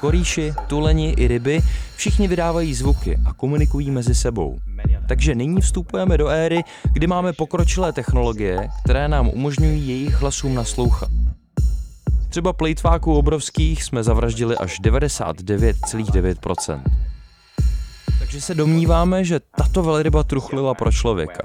Korýši, tuleni i ryby všichni vydávají zvuky a komunikují mezi sebou. Takže nyní vstupujeme do éry, kdy máme pokročilé technologie, které nám umožňují jejich hlasům naslouchat. Třeba plejtváků obrovských jsme zavraždili až 99,9%. Takže se domníváme, že tato velryba truchlila pro člověka.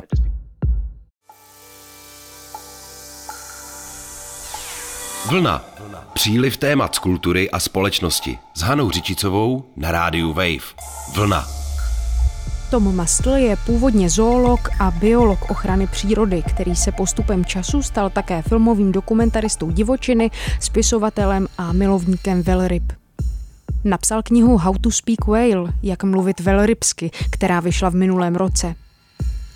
Vlna. Příliv témat z kultury a společnosti s Hanou Řičicovou na rádiu Wave. Vlna. Tom Mastl je původně zoolog a biolog ochrany přírody, který se postupem času stal také filmovým dokumentaristou divočiny, spisovatelem a milovníkem velryb. Napsal knihu How to Speak Whale, jak mluvit velrybsky, která vyšla v minulém roce.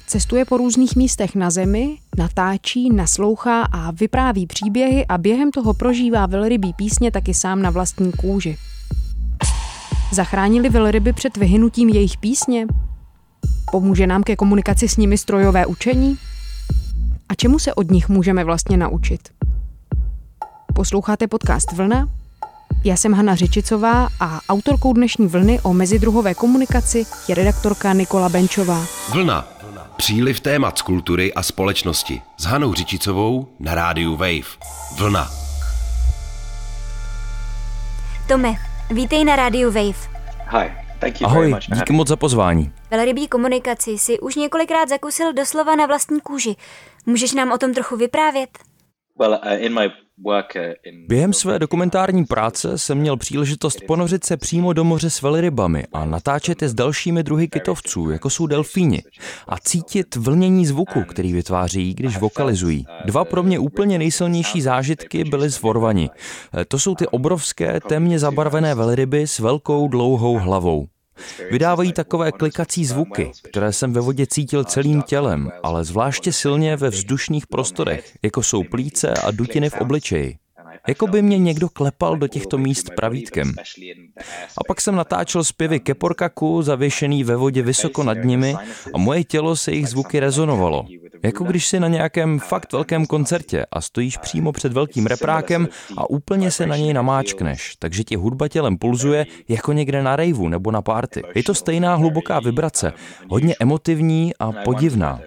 Cestuje po různých místech na zemi, natáčí, naslouchá a vypráví příběhy a během toho prožívá velrybí písně taky sám na vlastní kůži. Zachránili velryby před vyhynutím jejich písně? Pomůže nám ke komunikaci s nimi strojové učení? A čemu se od nich můžeme vlastně naučit? Posloucháte podcast Vlna? Já jsem Hana Řičicová a autorkou dnešní vlny o mezidruhové komunikaci je redaktorka Nikola Benčová. Vlna. Příliv témat z kultury a společnosti s Hanou Řičicovou na rádiu Wave. Vlna. Tome, vítej na rádiu Wave. Hi, thank you Ahoj, very much. díky moc za pozvání. Velrybí komunikaci si už několikrát zakusil doslova na vlastní kůži. Můžeš nám o tom trochu vyprávět? Well, uh, in my Během své dokumentární práce jsem měl příležitost ponořit se přímo do moře s velrybami a natáčet je s dalšími druhy kytovců, jako jsou delfíni, a cítit vlnění zvuku, který vytváří, když vokalizují. Dva pro mě úplně nejsilnější zážitky byly z Vorvani. To jsou ty obrovské, temně zabarvené velryby s velkou dlouhou hlavou. Vydávají takové klikací zvuky, které jsem ve vodě cítil celým tělem, ale zvláště silně ve vzdušných prostorech, jako jsou plíce a dutiny v obličeji. Jako by mě někdo klepal do těchto míst pravítkem. A pak jsem natáčel zpěvy keporkaku, zavěšený ve vodě vysoko nad nimi a moje tělo se jejich zvuky rezonovalo. Jako když si na nějakém fakt velkém koncertě a stojíš přímo před velkým reprákem a úplně se na něj namáčkneš, takže ti hudba tělem pulzuje jako někde na rejvu nebo na párty. Je to stejná hluboká vibrace, hodně emotivní a podivná.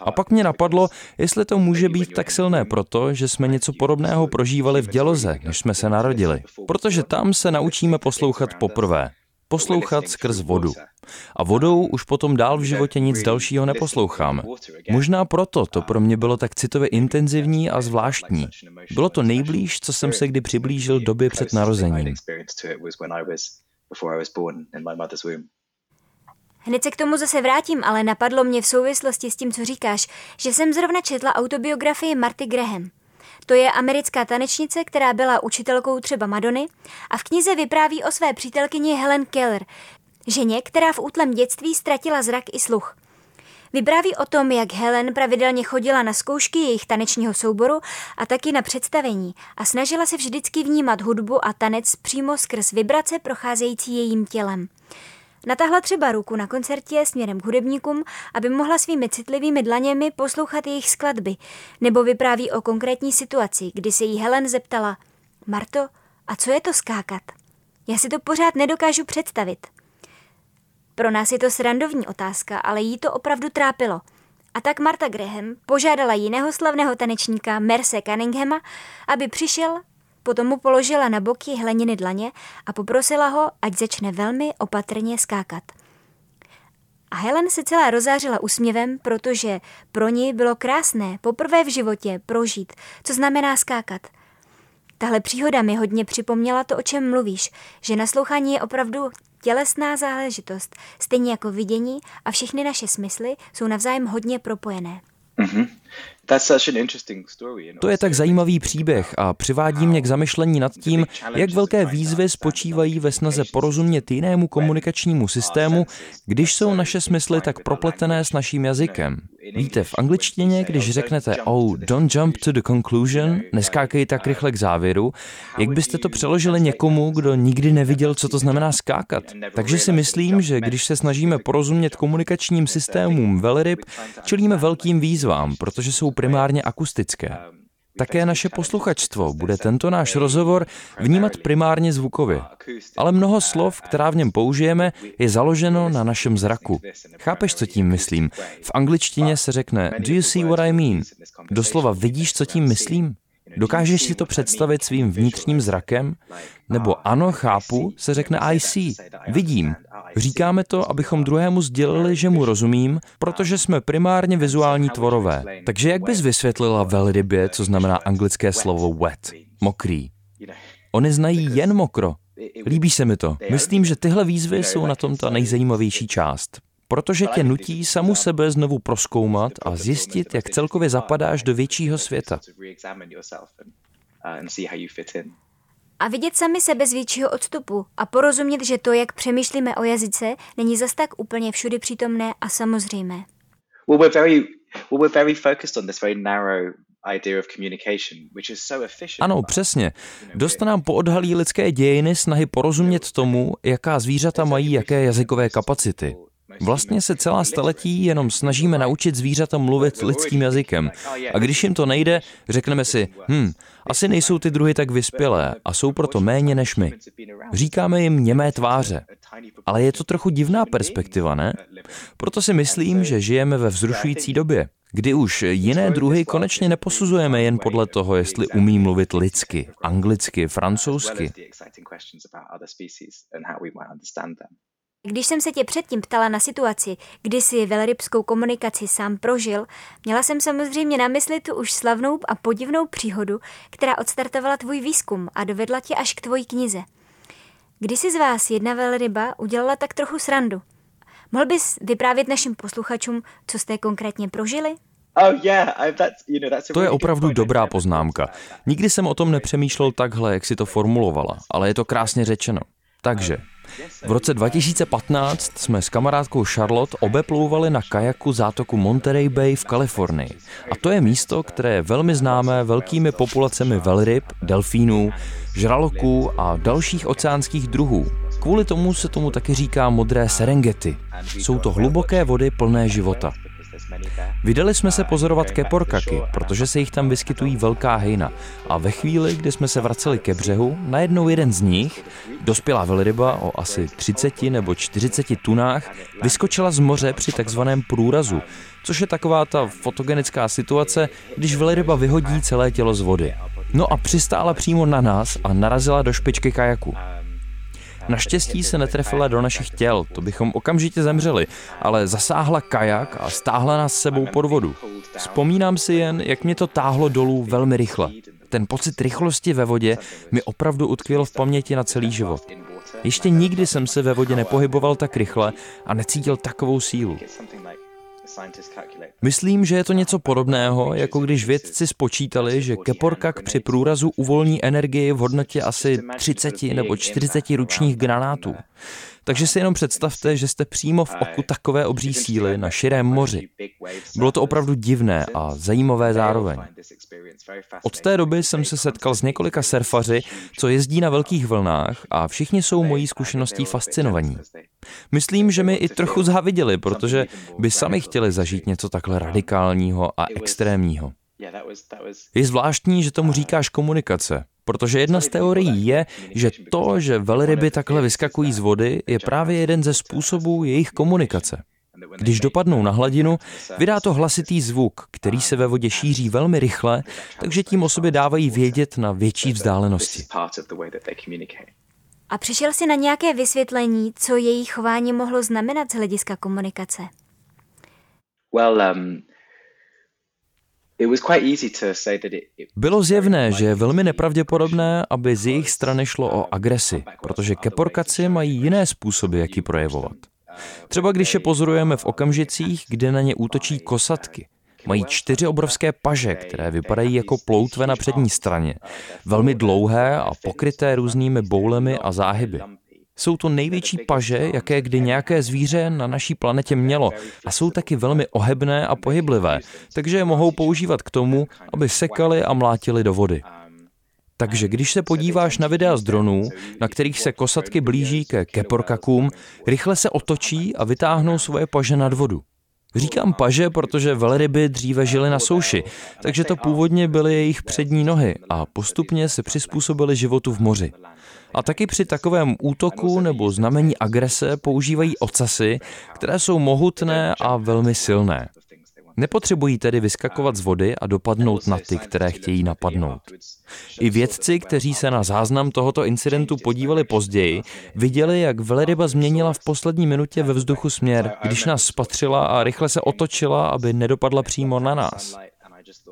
A pak mě napadlo, jestli to může být tak silné proto, že jsme něco podobného prožívali v děloze, než jsme se narodili. Protože tam se naučíme poslouchat poprvé. Poslouchat skrz vodu. A vodou už potom dál v životě nic dalšího neposloucháme. Možná proto to pro mě bylo tak citově intenzivní a zvláštní. Bylo to nejblíž, co jsem se kdy přiblížil době před narozením. Hned se k tomu zase vrátím, ale napadlo mě v souvislosti s tím, co říkáš, že jsem zrovna četla autobiografii Marty Graham. To je americká tanečnice, která byla učitelkou třeba Madony a v knize vypráví o své přítelkyni Helen Keller, ženě, která v útlem dětství ztratila zrak i sluch. Vypráví o tom, jak Helen pravidelně chodila na zkoušky jejich tanečního souboru a taky na představení a snažila se vždycky vnímat hudbu a tanec přímo skrz vibrace procházející jejím tělem. Natáhla třeba ruku na koncertě směrem k hudebníkům, aby mohla svými citlivými dlaněmi poslouchat jejich skladby, nebo vypráví o konkrétní situaci, kdy se jí Helen zeptala Marto, a co je to skákat? Já si to pořád nedokážu představit. Pro nás je to srandovní otázka, ale jí to opravdu trápilo. A tak Marta Graham požádala jiného slavného tanečníka Merce Cunninghama, aby přišel Potom mu položila na boky hleniny dlaně a poprosila ho, ať začne velmi opatrně skákat. A Helen se celá rozářila úsměvem, protože pro ní bylo krásné poprvé v životě prožít, co znamená skákat. Tahle příhoda mi hodně připomněla to, o čem mluvíš, že naslouchání je opravdu tělesná záležitost, stejně jako vidění a všechny naše smysly jsou navzájem hodně propojené. Mm-hmm. To je tak zajímavý příběh a přivádí mě k zamyšlení nad tím, jak velké výzvy spočívají ve snaze porozumět jinému komunikačnímu systému, když jsou naše smysly tak propletené s naším jazykem. Víte, v angličtině, když řeknete oh, don't jump to the conclusion, neskákej tak rychle k závěru, jak byste to přeložili někomu, kdo nikdy neviděl, co to znamená skákat. Takže si myslím, že když se snažíme porozumět komunikačním systémům velryb, čelíme velkým výzvám, protože jsou primárně akustické. Také naše posluchačstvo bude tento náš rozhovor vnímat primárně zvukově. Ale mnoho slov, která v něm použijeme, je založeno na našem zraku. Chápeš, co tím myslím? V angličtině se řekne Do you see what I mean? Doslova vidíš, co tím myslím? Dokážeš si to představit svým vnitřním zrakem? Nebo ano, chápu, se řekne I see, vidím. Říkáme to, abychom druhému sdělili, že mu rozumím, protože jsme primárně vizuální tvorové. Takže jak bys vysvětlila velrybě, co znamená anglické slovo wet, mokrý? Oni znají jen mokro. Líbí se mi to. Myslím, že tyhle výzvy jsou na tom ta nejzajímavější část protože tě nutí samu sebe znovu proskoumat a zjistit, jak celkově zapadáš do většího světa. A vidět sami sebe z většího odstupu a porozumět, že to, jak přemýšlíme o jazyce, není zas tak úplně všudy přítomné a samozřejmé. Well, we're very, well, we're very focused on this very narrow ano, přesně. Dost nám poodhalí lidské dějiny snahy porozumět tomu, jaká zvířata mají jaké jazykové kapacity. Vlastně se celá staletí jenom snažíme naučit zvířata mluvit lidským jazykem. A když jim to nejde, řekneme si, hm, asi nejsou ty druhy tak vyspělé a jsou proto méně než my. Říkáme jim němé tváře. Ale je to trochu divná perspektiva, ne? Proto si myslím, že žijeme ve vzrušující době, kdy už jiné druhy konečně neposuzujeme jen podle toho, jestli umí mluvit lidsky, anglicky, francouzsky. Když jsem se tě předtím ptala na situaci, kdy si velrybskou komunikaci sám prožil, měla jsem samozřejmě na mysli tu už slavnou a podivnou příhodu, která odstartovala tvůj výzkum a dovedla tě až k tvojí knize. Kdy si z vás jedna velryba udělala tak trochu srandu? Mohl bys vyprávět našim posluchačům, co jste konkrétně prožili? Oh, to je opravdu dobrá poznámka. Nikdy jsem o tom nepřemýšlel takhle, jak si to formulovala, ale je to krásně řečeno. Takže, v roce 2015 jsme s kamarádkou Charlotte obeplouvali na kajaku zátoku Monterey Bay v Kalifornii. A to je místo, které je velmi známé velkými populacemi velryb, delfínů, žraloků a dalších oceánských druhů. Kvůli tomu se tomu taky říká modré Serengeti. Jsou to hluboké vody plné života. Vydali jsme se pozorovat keporkaky, protože se jich tam vyskytují velká hejna. A ve chvíli, kdy jsme se vraceli ke břehu, najednou jeden z nich, dospělá velryba o asi 30 nebo 40 tunách, vyskočila z moře při takzvaném průrazu, což je taková ta fotogenická situace, když velryba vyhodí celé tělo z vody. No a přistála přímo na nás a narazila do špičky kajaku. Naštěstí se netrefila do našich těl, to bychom okamžitě zemřeli, ale zasáhla kajak a stáhla nás sebou pod vodu. Vzpomínám si jen, jak mě to táhlo dolů velmi rychle. Ten pocit rychlosti ve vodě mi opravdu utkvěl v paměti na celý život. Ještě nikdy jsem se ve vodě nepohyboval tak rychle a necítil takovou sílu. Myslím, že je to něco podobného, jako když vědci spočítali, že keporkak při průrazu uvolní energii v hodnotě asi 30 nebo 40 ručních granátů. Takže si jenom představte, že jste přímo v oku takové obří síly na širém moři. Bylo to opravdu divné a zajímavé zároveň. Od té doby jsem se setkal s několika surfaři, co jezdí na velkých vlnách a všichni jsou mojí zkušeností fascinovaní. Myslím, že mi i trochu záviděli, protože by sami chtěli zažít něco takhle radikálního a extrémního. Je zvláštní, že tomu říkáš komunikace, protože jedna z teorií je, že to, že velryby takhle vyskakují z vody, je právě jeden ze způsobů jejich komunikace. Když dopadnou na hladinu, vydá to hlasitý zvuk, který se ve vodě šíří velmi rychle, takže tím o sobě dávají vědět na větší vzdálenosti. A přišel si na nějaké vysvětlení, co její chování mohlo znamenat z hlediska komunikace? Well, um, bylo zjevné, že je velmi nepravděpodobné, aby z jejich strany šlo o agresi, protože keporkaci mají jiné způsoby, jak ji projevovat. Třeba když je pozorujeme v okamžicích, kde na ně útočí kosatky. Mají čtyři obrovské paže, které vypadají jako ploutve na přední straně, velmi dlouhé a pokryté různými boulemi a záhyby. Jsou to největší paže, jaké kdy nějaké zvíře na naší planetě mělo a jsou taky velmi ohebné a pohyblivé, takže je mohou používat k tomu, aby sekali a mlátili do vody. Takže když se podíváš na videa z dronů, na kterých se kosatky blíží ke keporkakům, rychle se otočí a vytáhnou svoje paže nad vodu. Říkám paže, protože velryby dříve žily na souši, takže to původně byly jejich přední nohy a postupně se přizpůsobily životu v moři. A taky při takovém útoku nebo znamení agrese používají ocasy, které jsou mohutné a velmi silné. Nepotřebují tedy vyskakovat z vody a dopadnout na ty, které chtějí napadnout. I vědci, kteří se na záznam tohoto incidentu podívali později, viděli, jak velryba změnila v poslední minutě ve vzduchu směr, když nás spatřila a rychle se otočila, aby nedopadla přímo na nás.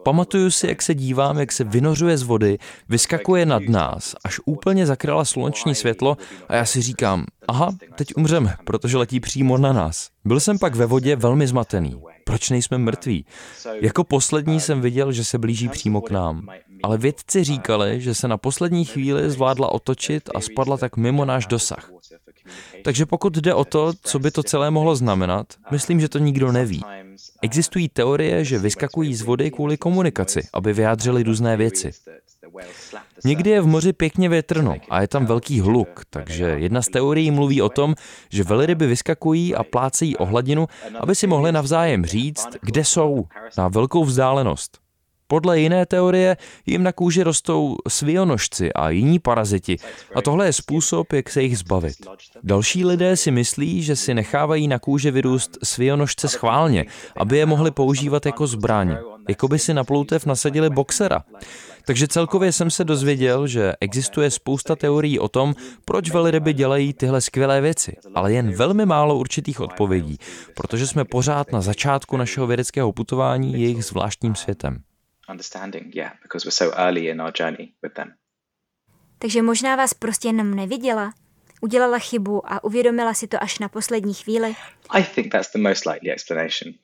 Pamatuju si, jak se dívám, jak se vynořuje z vody, vyskakuje nad nás, až úplně zakryla sluneční světlo a já si říkám, aha, teď umřeme, protože letí přímo na nás. Byl jsem pak ve vodě velmi zmatený. Proč nejsme mrtví? Jako poslední jsem viděl, že se blíží přímo k nám. Ale vědci říkali, že se na poslední chvíli zvládla otočit a spadla tak mimo náš dosah. Takže pokud jde o to, co by to celé mohlo znamenat, myslím, že to nikdo neví. Existují teorie, že vyskakují z vody kvůli komunikaci, aby vyjádřili různé věci. Někdy je v moři pěkně větrno a je tam velký hluk, takže jedna z teorií mluví o tom, že velryby vyskakují a plácejí o hladinu, aby si mohli navzájem říct, kde jsou, na velkou vzdálenost. Podle jiné teorie jim na kůži rostou svionožci a jiní paraziti a tohle je způsob, jak se jich zbavit. Další lidé si myslí, že si nechávají na kůži vyrůst svionožce schválně, aby je mohli používat jako zbraň, jako by si na ploutev nasadili boxera. Takže celkově jsem se dozvěděl, že existuje spousta teorií o tom, proč velryby dělají tyhle skvělé věci, ale jen velmi málo určitých odpovědí, protože jsme pořád na začátku našeho vědeckého putování jejich zvláštním světem understanding, yeah, because we're so early in our journey with them. Takže možná vás prostě jenom neviděla, udělala chybu a uvědomila si to až na poslední chvíli. I think that's the most likely explanation.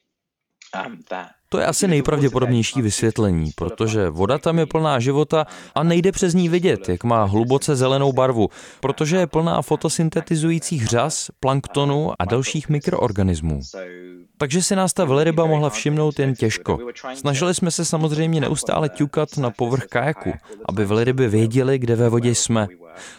Um, that to je asi nejpravděpodobnější vysvětlení, protože voda tam je plná života a nejde přes ní vidět, jak má hluboce zelenou barvu, protože je plná fotosyntetizujících řas, planktonu a dalších mikroorganismů. Takže si nás ta velryba mohla všimnout jen těžko. Snažili jsme se samozřejmě neustále ťukat na povrch kajaku, aby velryby věděli, kde ve vodě jsme.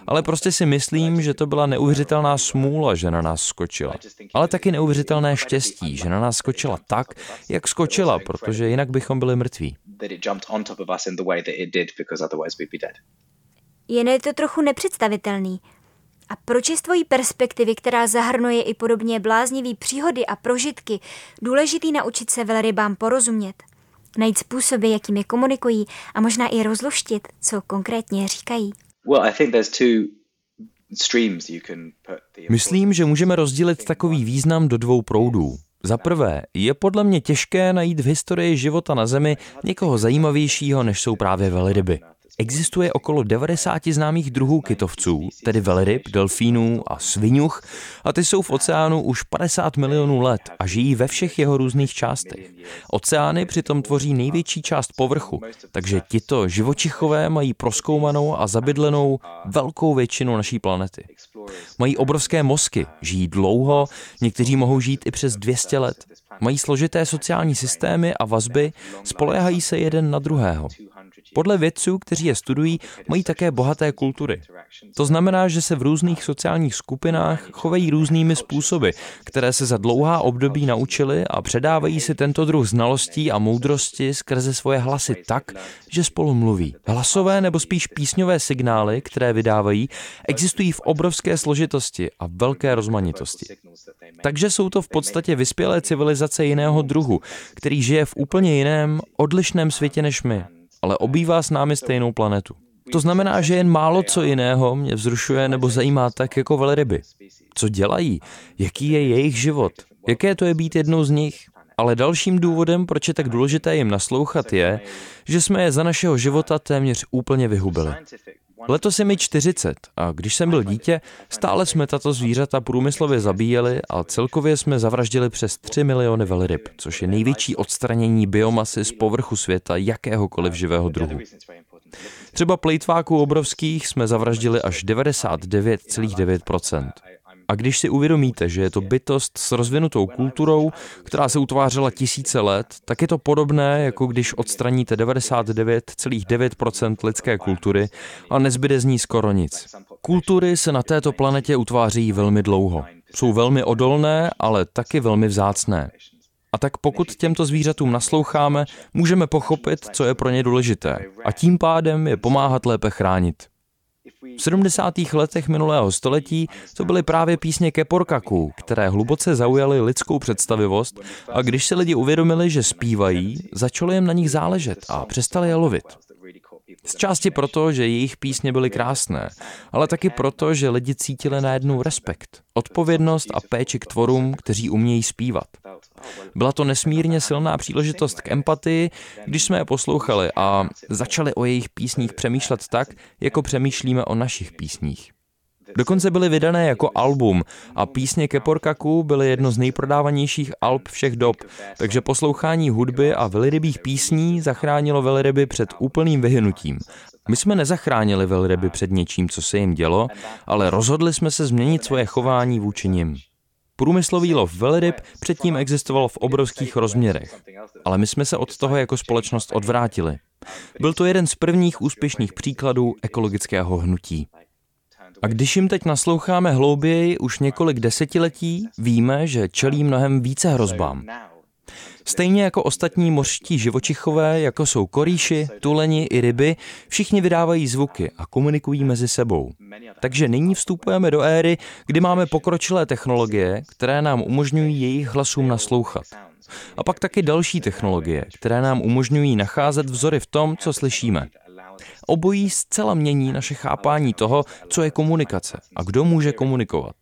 Ale prostě si myslím, že to byla neuvěřitelná smůla, že na nás skočila. Ale taky neuvěřitelné štěstí, že na nás skočila tak, jak skočila, protože jinak bychom byli mrtví. Jen je to trochu nepředstavitelný. A proč je z tvojí perspektivy, která zahrnuje i podobně bláznivý příhody a prožitky, důležitý naučit se velrybám porozumět? Najít způsoby, jakými komunikují a možná i rozluštit, co konkrétně říkají? Myslím, že můžeme rozdělit takový význam do dvou proudů. Za prvé, je podle mě těžké najít v historii života na Zemi někoho zajímavějšího, než jsou právě velryby. Existuje okolo 90 známých druhů kytovců, tedy velryb, delfínů a svinuch, a ty jsou v oceánu už 50 milionů let a žijí ve všech jeho různých částech. Oceány přitom tvoří největší část povrchu, takže tito živočichové mají proskoumanou a zabydlenou velkou většinu naší planety. Mají obrovské mozky, žijí dlouho, někteří mohou žít i přes 200 let. Mají složité sociální systémy a vazby, spolehají se jeden na druhého. Podle vědců, kteří je studují, mají také bohaté kultury. To znamená, že se v různých sociálních skupinách chovají různými způsoby, které se za dlouhá období naučili a předávají si tento druh znalostí a moudrosti skrze svoje hlasy tak, že spolu mluví. Hlasové nebo spíš písňové signály, které vydávají, existují v obrovské složitosti a velké rozmanitosti. Takže jsou to v podstatě vyspělé civilizace jiného druhu, který žije v úplně jiném, odlišném světě než my ale obývá s námi stejnou planetu. To znamená, že jen málo co jiného mě vzrušuje nebo zajímá tak jako velryby. Co dělají? Jaký je jejich život? Jaké to je být jednou z nich? Ale dalším důvodem, proč je tak důležité jim naslouchat, je, že jsme je za našeho života téměř úplně vyhubili. Letos je mi 40 a když jsem byl dítě, stále jsme tato zvířata průmyslově zabíjeli a celkově jsme zavraždili přes 3 miliony velryb, což je největší odstranění biomasy z povrchu světa jakéhokoliv živého druhu. Třeba plejtváků obrovských jsme zavraždili až 99,9%. A když si uvědomíte, že je to bytost s rozvinutou kulturou, která se utvářela tisíce let, tak je to podobné, jako když odstraníte 99,9% lidské kultury a nezbyde z ní skoro nic. Kultury se na této planetě utváří velmi dlouho. Jsou velmi odolné, ale taky velmi vzácné. A tak pokud těmto zvířatům nasloucháme, můžeme pochopit, co je pro ně důležité. A tím pádem je pomáhat lépe chránit. V 70. letech minulého století to byly právě písně keporkaků, které hluboce zaujaly lidskou představivost a když se lidi uvědomili, že zpívají, začalo jim na nich záležet a přestali je lovit. Z části proto, že jejich písně byly krásné, ale taky proto, že lidi cítili najednou respekt, odpovědnost a péči k tvorům, kteří umějí zpívat. Byla to nesmírně silná příležitost k empatii, když jsme je poslouchali a začali o jejich písních přemýšlet tak, jako přemýšlíme o našich písních. Dokonce byly vydané jako album a písně Keporkaku byly jedno z nejprodávanějších alb všech dob, takže poslouchání hudby a velrybých písní zachránilo velryby před úplným vyhynutím. My jsme nezachránili velryby před něčím, co se jim dělo, ale rozhodli jsme se změnit svoje chování vůči nim. Průmyslový lov velryb předtím existoval v obrovských rozměrech, ale my jsme se od toho jako společnost odvrátili. Byl to jeden z prvních úspěšných příkladů ekologického hnutí. A když jim teď nasloucháme hlouběji už několik desetiletí, víme, že čelí mnohem více hrozbám. Stejně jako ostatní mořští živočichové, jako jsou korýši, tuleni i ryby, všichni vydávají zvuky a komunikují mezi sebou. Takže nyní vstupujeme do éry, kdy máme pokročilé technologie, které nám umožňují jejich hlasům naslouchat. A pak taky další technologie, které nám umožňují nacházet vzory v tom, co slyšíme. Obojí zcela mění naše chápání toho, co je komunikace a kdo může komunikovat.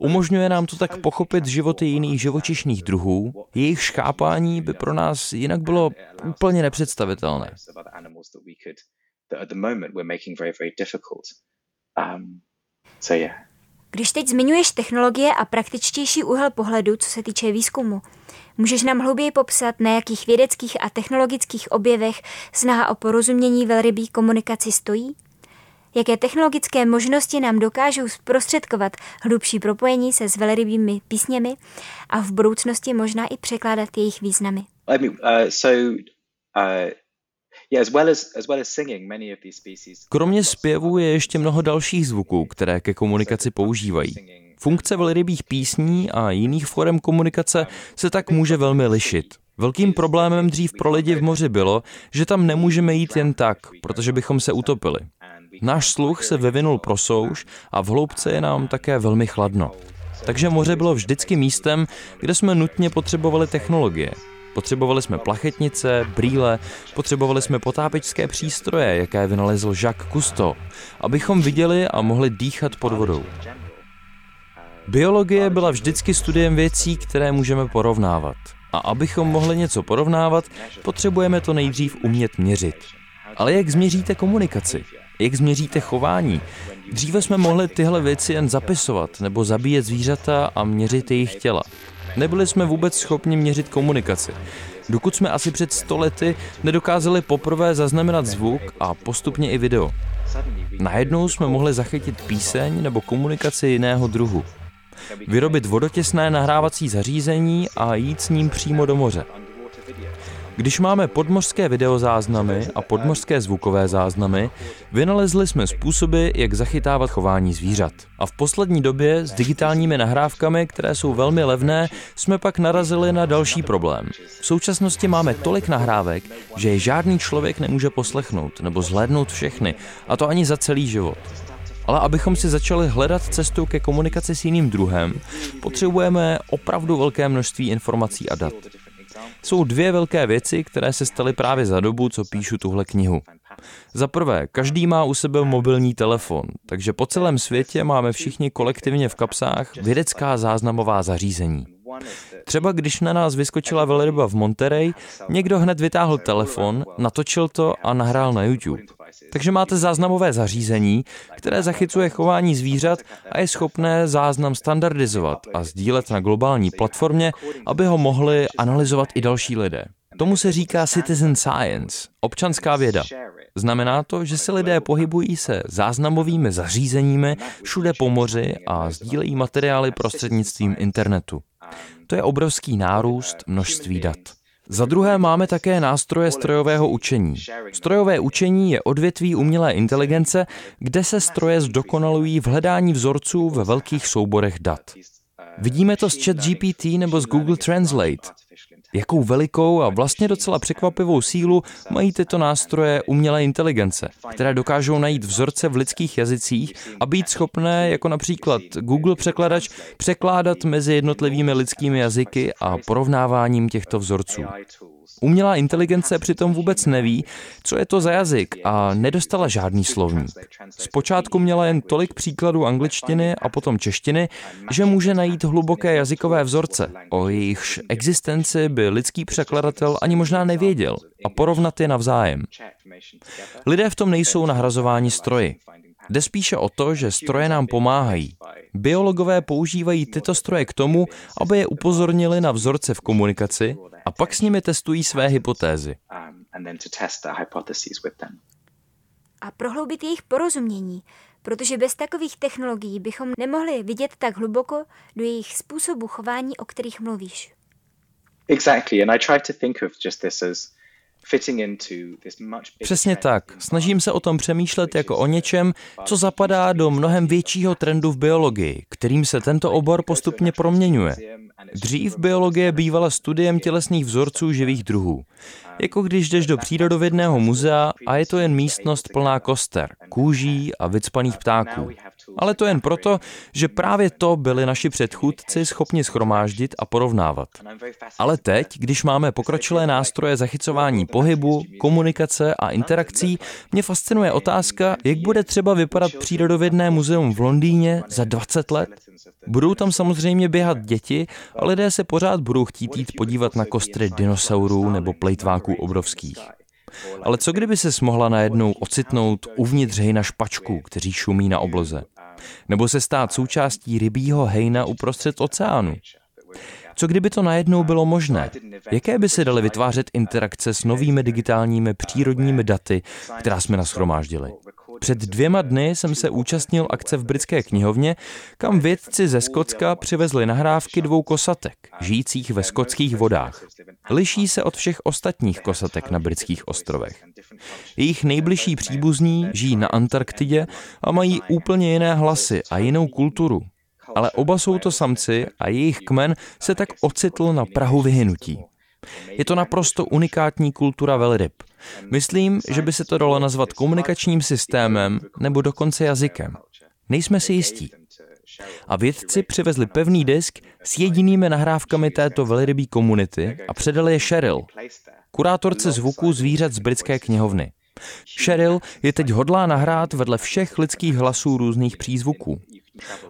Umožňuje nám to tak pochopit životy jiných živočišných druhů, jejich škápání by pro nás jinak bylo úplně nepředstavitelné. Když teď zmiňuješ technologie a praktičtější úhel pohledu, co se týče výzkumu, můžeš nám hlouběji popsat, na jakých vědeckých a technologických objevech snaha o porozumění velrybí komunikaci stojí? Jaké technologické možnosti nám dokážou zprostředkovat hlubší propojení se s velrybými písněmi a v budoucnosti možná i překládat jejich významy? Uh, uh, Kromě zpěvu je ještě mnoho dalších zvuků, které ke komunikaci používají. Funkce velrybých písní a jiných forem komunikace se tak může velmi lišit. Velkým problémem dřív pro lidi v moři bylo, že tam nemůžeme jít jen tak, protože bychom se utopili. Náš sluch se vyvinul pro souš a v hloubce je nám také velmi chladno. Takže moře bylo vždycky místem, kde jsme nutně potřebovali technologie. Potřebovali jsme plachetnice, brýle, potřebovali jsme potápečské přístroje, jaké vynalezl Jacques Cousteau, abychom viděli a mohli dýchat pod vodou. Biologie byla vždycky studiem věcí, které můžeme porovnávat. A abychom mohli něco porovnávat, potřebujeme to nejdřív umět měřit. Ale jak změříte komunikaci? Jak změříte chování? Dříve jsme mohli tyhle věci jen zapisovat nebo zabíjet zvířata a měřit jejich těla. Nebyli jsme vůbec schopni měřit komunikaci. Dokud jsme asi před stolety nedokázali poprvé zaznamenat zvuk a postupně i video. Najednou jsme mohli zachytit píseň nebo komunikaci jiného druhu. Vyrobit vodotěsné nahrávací zařízení a jít s ním přímo do moře. Když máme podmořské videozáznamy a podmořské zvukové záznamy, vynalezli jsme způsoby, jak zachytávat chování zvířat. A v poslední době s digitálními nahrávkami, které jsou velmi levné, jsme pak narazili na další problém. V současnosti máme tolik nahrávek, že je žádný člověk nemůže poslechnout nebo zhlédnout všechny, a to ani za celý život. Ale abychom si začali hledat cestu ke komunikaci s jiným druhem, potřebujeme opravdu velké množství informací a dat. Jsou dvě velké věci, které se staly právě za dobu, co píšu tuhle knihu. Za prvé, každý má u sebe mobilní telefon, takže po celém světě máme všichni kolektivně v kapsách vědecká záznamová zařízení. Třeba když na nás vyskočila velryba v Monterey, někdo hned vytáhl telefon, natočil to a nahrál na YouTube. Takže máte záznamové zařízení, které zachycuje chování zvířat a je schopné záznam standardizovat a sdílet na globální platformě, aby ho mohli analyzovat i další lidé. Tomu se říká citizen science, občanská věda. Znamená to, že se lidé pohybují se záznamovými zařízeními všude po moři a sdílejí materiály prostřednictvím internetu. To je obrovský nárůst množství dat. Za druhé máme také nástroje strojového učení. Strojové učení je odvětví umělé inteligence, kde se stroje zdokonalují v hledání vzorců ve velkých souborech dat. Vidíme to s ChatGPT nebo s Google Translate. Jakou velikou a vlastně docela překvapivou sílu mají tyto nástroje umělé inteligence, které dokážou najít vzorce v lidských jazycích a být schopné, jako například Google překladač, překládat mezi jednotlivými lidskými jazyky a porovnáváním těchto vzorců. Umělá inteligence přitom vůbec neví, co je to za jazyk a nedostala žádný slovník. Zpočátku měla jen tolik příkladů angličtiny a potom češtiny, že může najít hluboké jazykové vzorce, o jejichž existenci by lidský překladatel ani možná nevěděl a porovnat je navzájem. Lidé v tom nejsou nahrazováni stroji. Jde spíše o to, že stroje nám pomáhají. Biologové používají tyto stroje k tomu, aby je upozornili na vzorce v komunikaci a pak s nimi testují své hypotézy. A prohloubit jejich porozumění, protože bez takových technologií bychom nemohli vidět tak hluboko do jejich způsobu chování, o kterých mluvíš. Exactly, and I try to think of just this as Přesně tak. Snažím se o tom přemýšlet jako o něčem, co zapadá do mnohem většího trendu v biologii, kterým se tento obor postupně proměňuje. Dřív biologie bývala studiem tělesných vzorců živých druhů. Jako když jdeš do přírodovědného muzea a je to jen místnost plná koster, kůží a vycpaných ptáků. Ale to jen proto, že právě to byli naši předchůdci schopni schromáždit a porovnávat. Ale teď, když máme pokročilé nástroje zachycování pohybu, komunikace a interakcí, mě fascinuje otázka, jak bude třeba vypadat přírodovědné muzeum v Londýně za 20 let. Budou tam samozřejmě běhat děti a lidé se pořád budou chtít jít podívat na kostry dinosaurů nebo plejtváků obrovských. Ale co kdyby se smohla najednou ocitnout uvnitř hejna špačků, kteří šumí na obloze? Nebo se stát součástí rybího hejna uprostřed oceánu? Co kdyby to najednou bylo možné? Jaké by se daly vytvářet interakce s novými digitálními přírodními daty, která jsme nashromáždili? Před dvěma dny jsem se účastnil akce v britské knihovně, kam vědci ze Skotska přivezli nahrávky dvou kosatek, žijících ve skotských vodách. Liší se od všech ostatních kosatek na britských ostrovech. Jejich nejbližší příbuzní žijí na Antarktidě a mají úplně jiné hlasy a jinou kulturu. Ale oba jsou to samci a jejich kmen se tak ocitl na Prahu vyhynutí. Je to naprosto unikátní kultura velryb. Myslím, že by se to dalo nazvat komunikačním systémem nebo dokonce jazykem. Nejsme si jistí. A vědci přivezli pevný disk s jedinými nahrávkami této velrybí komunity a předali je Cheryl, kurátorce zvuků zvířat z britské knihovny. Cheryl je teď hodlá nahrát vedle všech lidských hlasů různých přízvuků.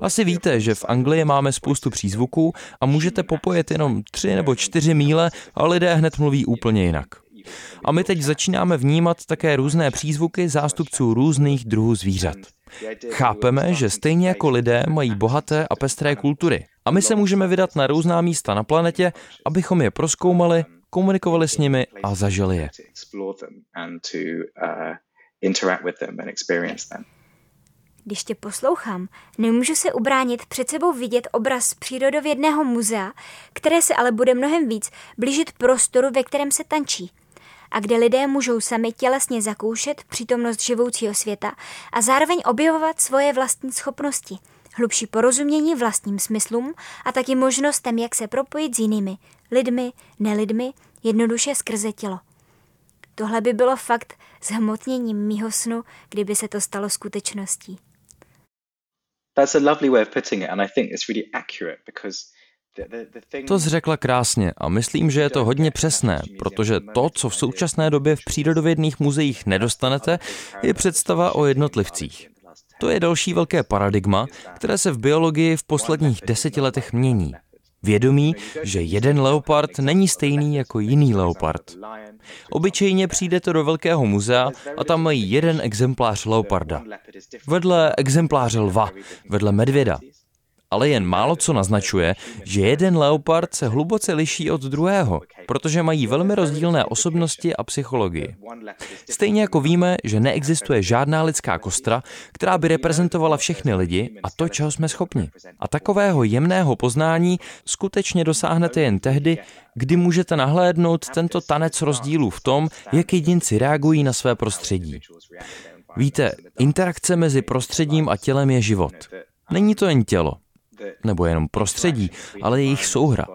Asi víte, že v Anglii máme spoustu přízvuků a můžete popojet jenom tři nebo čtyři míle a lidé hned mluví úplně jinak. A my teď začínáme vnímat také různé přízvuky zástupců různých druhů zvířat. Chápeme, že stejně jako lidé mají bohaté a pestré kultury. A my se můžeme vydat na různá místa na planetě, abychom je proskoumali, komunikovali s nimi a zažili je. Když tě poslouchám, nemůžu se ubránit před sebou vidět obraz přírodovědného muzea, které se ale bude mnohem víc blížit prostoru, ve kterém se tančí a kde lidé můžou sami tělesně zakoušet přítomnost živoucího světa a zároveň objevovat svoje vlastní schopnosti, hlubší porozumění vlastním smyslům a taky možnostem, jak se propojit s jinými, lidmi, nelidmi, jednoduše skrze tělo. Tohle by bylo fakt zhmotněním mýho snu, kdyby se to stalo skutečností. That's a lovely way of putting it and I think it's really accurate because to zřekla krásně a myslím, že je to hodně přesné, protože to, co v současné době v přírodovědných muzeích nedostanete, je představa o jednotlivcích. To je další velké paradigma, které se v biologii v posledních deseti letech mění. Vědomí, že jeden leopard není stejný jako jiný leopard. Obyčejně přijdete do velkého muzea a tam mají jeden exemplář leoparda. Vedle exempláře lva, vedle medvěda, ale jen málo co naznačuje, že jeden leopard se hluboce liší od druhého, protože mají velmi rozdílné osobnosti a psychologii. Stejně jako víme, že neexistuje žádná lidská kostra, která by reprezentovala všechny lidi a to, čeho jsme schopni. A takového jemného poznání skutečně dosáhnete jen tehdy, kdy můžete nahlédnout tento tanec rozdílů v tom, jak jedinci reagují na své prostředí. Víte, interakce mezi prostředím a tělem je život. Není to jen tělo, nebo jenom prostředí, ale jejich souhra.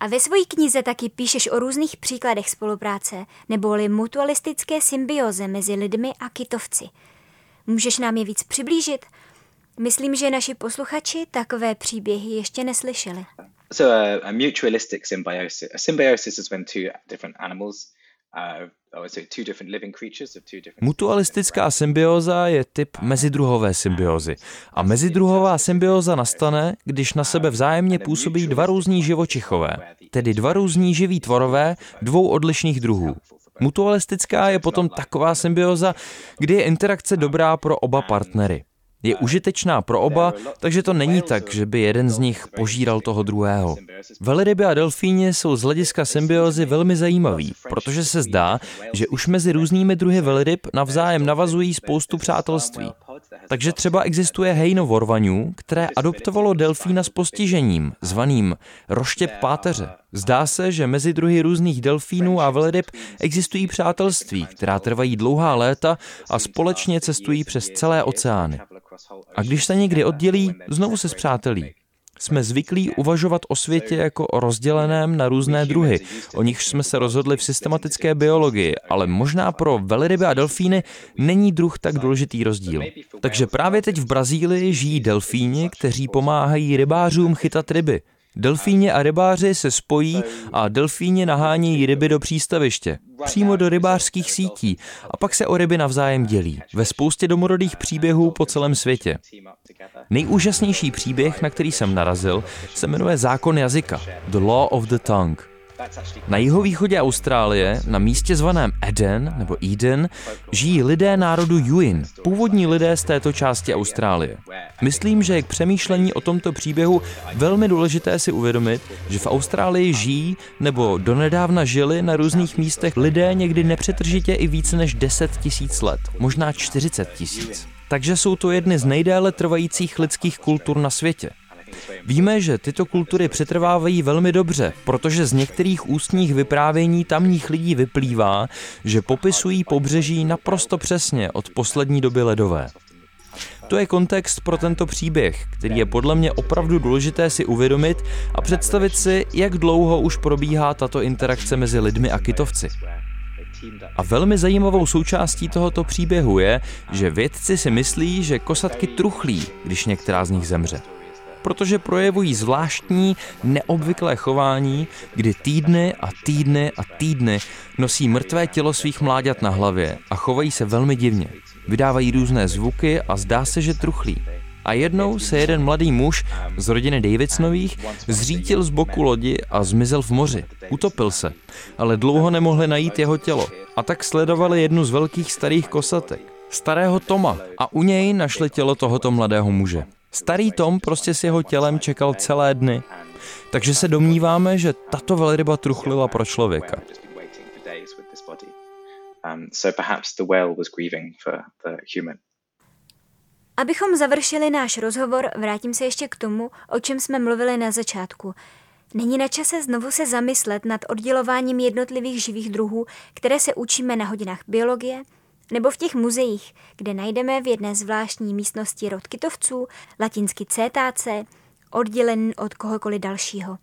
A ve své knize taky píšeš o různých příkladech spolupráce, neboli mutualistické symbioze mezi lidmi a kytovci. Můžeš nám je víc přiblížit? Myslím, že naši posluchači takové příběhy ještě neslyšeli. So a, a mutualistic symbiosis. A symbiosis is when two different animals uh, Mutualistická symbioza je typ mezidruhové symbiozy. A mezidruhová symbioza nastane, když na sebe vzájemně působí dva různí živočichové, tedy dva různí živí tvorové dvou odlišných druhů. Mutualistická je potom taková symbioza, kdy je interakce dobrá pro oba partnery. Je užitečná pro oba, takže to není tak, že by jeden z nich požíral toho druhého. Veleryby a delfíni jsou z hlediska symbiozy velmi zajímaví, protože se zdá, že už mezi různými druhy veleryb navzájem navazují spoustu přátelství. Takže třeba existuje hejno vorvaňů, které adoptovalo delfína s postižením, zvaným roštěp páteře. Zdá se, že mezi druhy různých delfínů a veleryb existují přátelství, která trvají dlouhá léta a společně cestují přes celé oceány. A když se někdy oddělí, znovu se zpřátelí. Jsme zvyklí uvažovat o světě jako o rozděleném na různé druhy, o nichž jsme se rozhodli v systematické biologii, ale možná pro veleryby a delfíny není druh tak důležitý rozdíl. Takže právě teď v Brazílii žijí delfíni, kteří pomáhají rybářům chytat ryby. Delfíni a rybáři se spojí a delfíni nahánějí ryby do přístaviště, přímo do rybářských sítí a pak se o ryby navzájem dělí. Ve spoustě domorodých příběhů po celém světě. Nejúžasnější příběh, na který jsem narazil, se jmenuje Zákon jazyka, The Law of the Tongue. Na jihovýchodě Austrálie, na místě zvaném Eden nebo Eden, žijí lidé národu Yuin, původní lidé z této části Austrálie. Myslím, že je k přemýšlení o tomto příběhu velmi důležité si uvědomit, že v Austrálii žijí nebo donedávna žili na různých místech lidé někdy nepřetržitě i více než 10 tisíc let, možná 40 tisíc. Takže jsou to jedny z nejdéle trvajících lidských kultur na světě. Víme, že tyto kultury přetrvávají velmi dobře, protože z některých ústních vyprávění tamních lidí vyplývá, že popisují pobřeží naprosto přesně od poslední doby ledové. To je kontext pro tento příběh, který je podle mě opravdu důležité si uvědomit a představit si, jak dlouho už probíhá tato interakce mezi lidmi a kytovci. A velmi zajímavou součástí tohoto příběhu je, že vědci si myslí, že kosatky truchlí, když některá z nich zemře protože projevují zvláštní, neobvyklé chování, kdy týdny a týdny a týdny nosí mrtvé tělo svých mláďat na hlavě a chovají se velmi divně. Vydávají různé zvuky a zdá se, že truchlí. A jednou se jeden mladý muž z rodiny Davidsonových zřítil z boku lodi a zmizel v moři. Utopil se, ale dlouho nemohli najít jeho tělo. A tak sledovali jednu z velkých starých kosatek, starého Toma, a u něj našli tělo tohoto mladého muže. Starý Tom prostě s jeho tělem čekal celé dny, takže se domníváme, že tato velryba truchlila pro člověka. Abychom završili náš rozhovor, vrátím se ještě k tomu, o čem jsme mluvili na začátku. Není na čase znovu se zamyslet nad oddělováním jednotlivých živých druhů, které se učíme na hodinách biologie, nebo v těch muzeích, kde najdeme v jedné zvláštní místnosti rod kytovců, latinsky cetáce, oddělen od kohokoliv dalšího.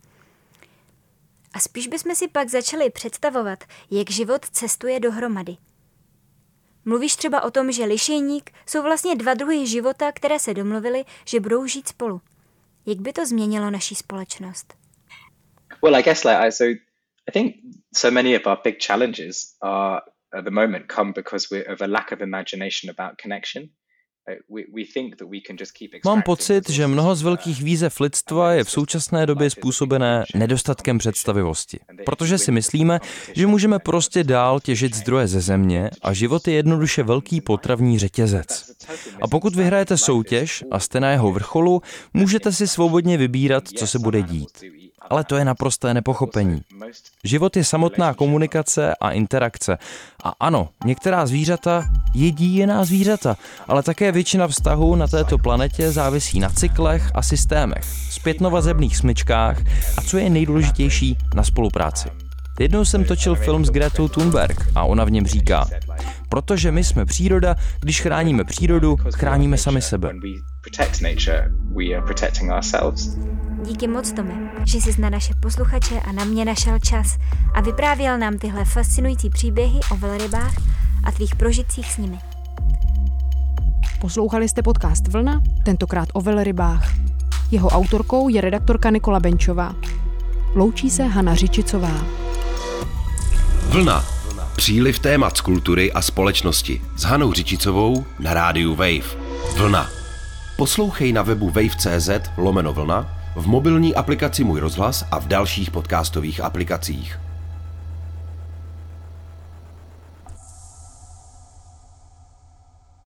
A spíš bychom si pak začali představovat, jak život cestuje dohromady. Mluvíš třeba o tom, že lišejník jsou vlastně dva druhy života, které se domluvily, že budou žít spolu. Jak by to změnilo naší společnost? Well, I guess like I, so I think so many of our big challenges are at the moment come because we of a lack of imagination about connection. Uh, Mám pocit, že mnoho z velkých výzev lidstva je v současné době způsobené nedostatkem představivosti. Protože si myslíme, že můžeme prostě dál těžit zdroje ze země a život je jednoduše velký potravní řetězec. A pokud vyhrajete soutěž a jste na jeho vrcholu, můžete si svobodně vybírat, co se bude dít. Ale to je naprosté nepochopení. Život je samotná komunikace a interakce. A ano, některá zvířata jedí jiná zvířata, ale také většina vztahů na této planetě závisí na cyklech a systémech, zpětnovazebných smyčkách a co je nejdůležitější, na spolupráci. Jednou jsem točil film s Gretou Thunberg a ona v něm říká, protože my jsme příroda, když chráníme přírodu, chráníme sami sebe. Díky moc, Tome, že jsi na naše posluchače a na mě našel čas a vyprávěl nám tyhle fascinující příběhy o velrybách a tvých prožitcích s nimi. Poslouchali jste podcast Vlna, tentokrát o velrybách. Jeho autorkou je redaktorka Nikola Benčová. Loučí se Hana Řičicová. Vlna. Příliv témat z kultury a společnosti s Hanou Řičicovou na rádiu Wave. Vlna. Poslouchej na webu wave.cz lomeno vlna, v mobilní aplikaci Můj rozhlas a v dalších podcastových aplikacích.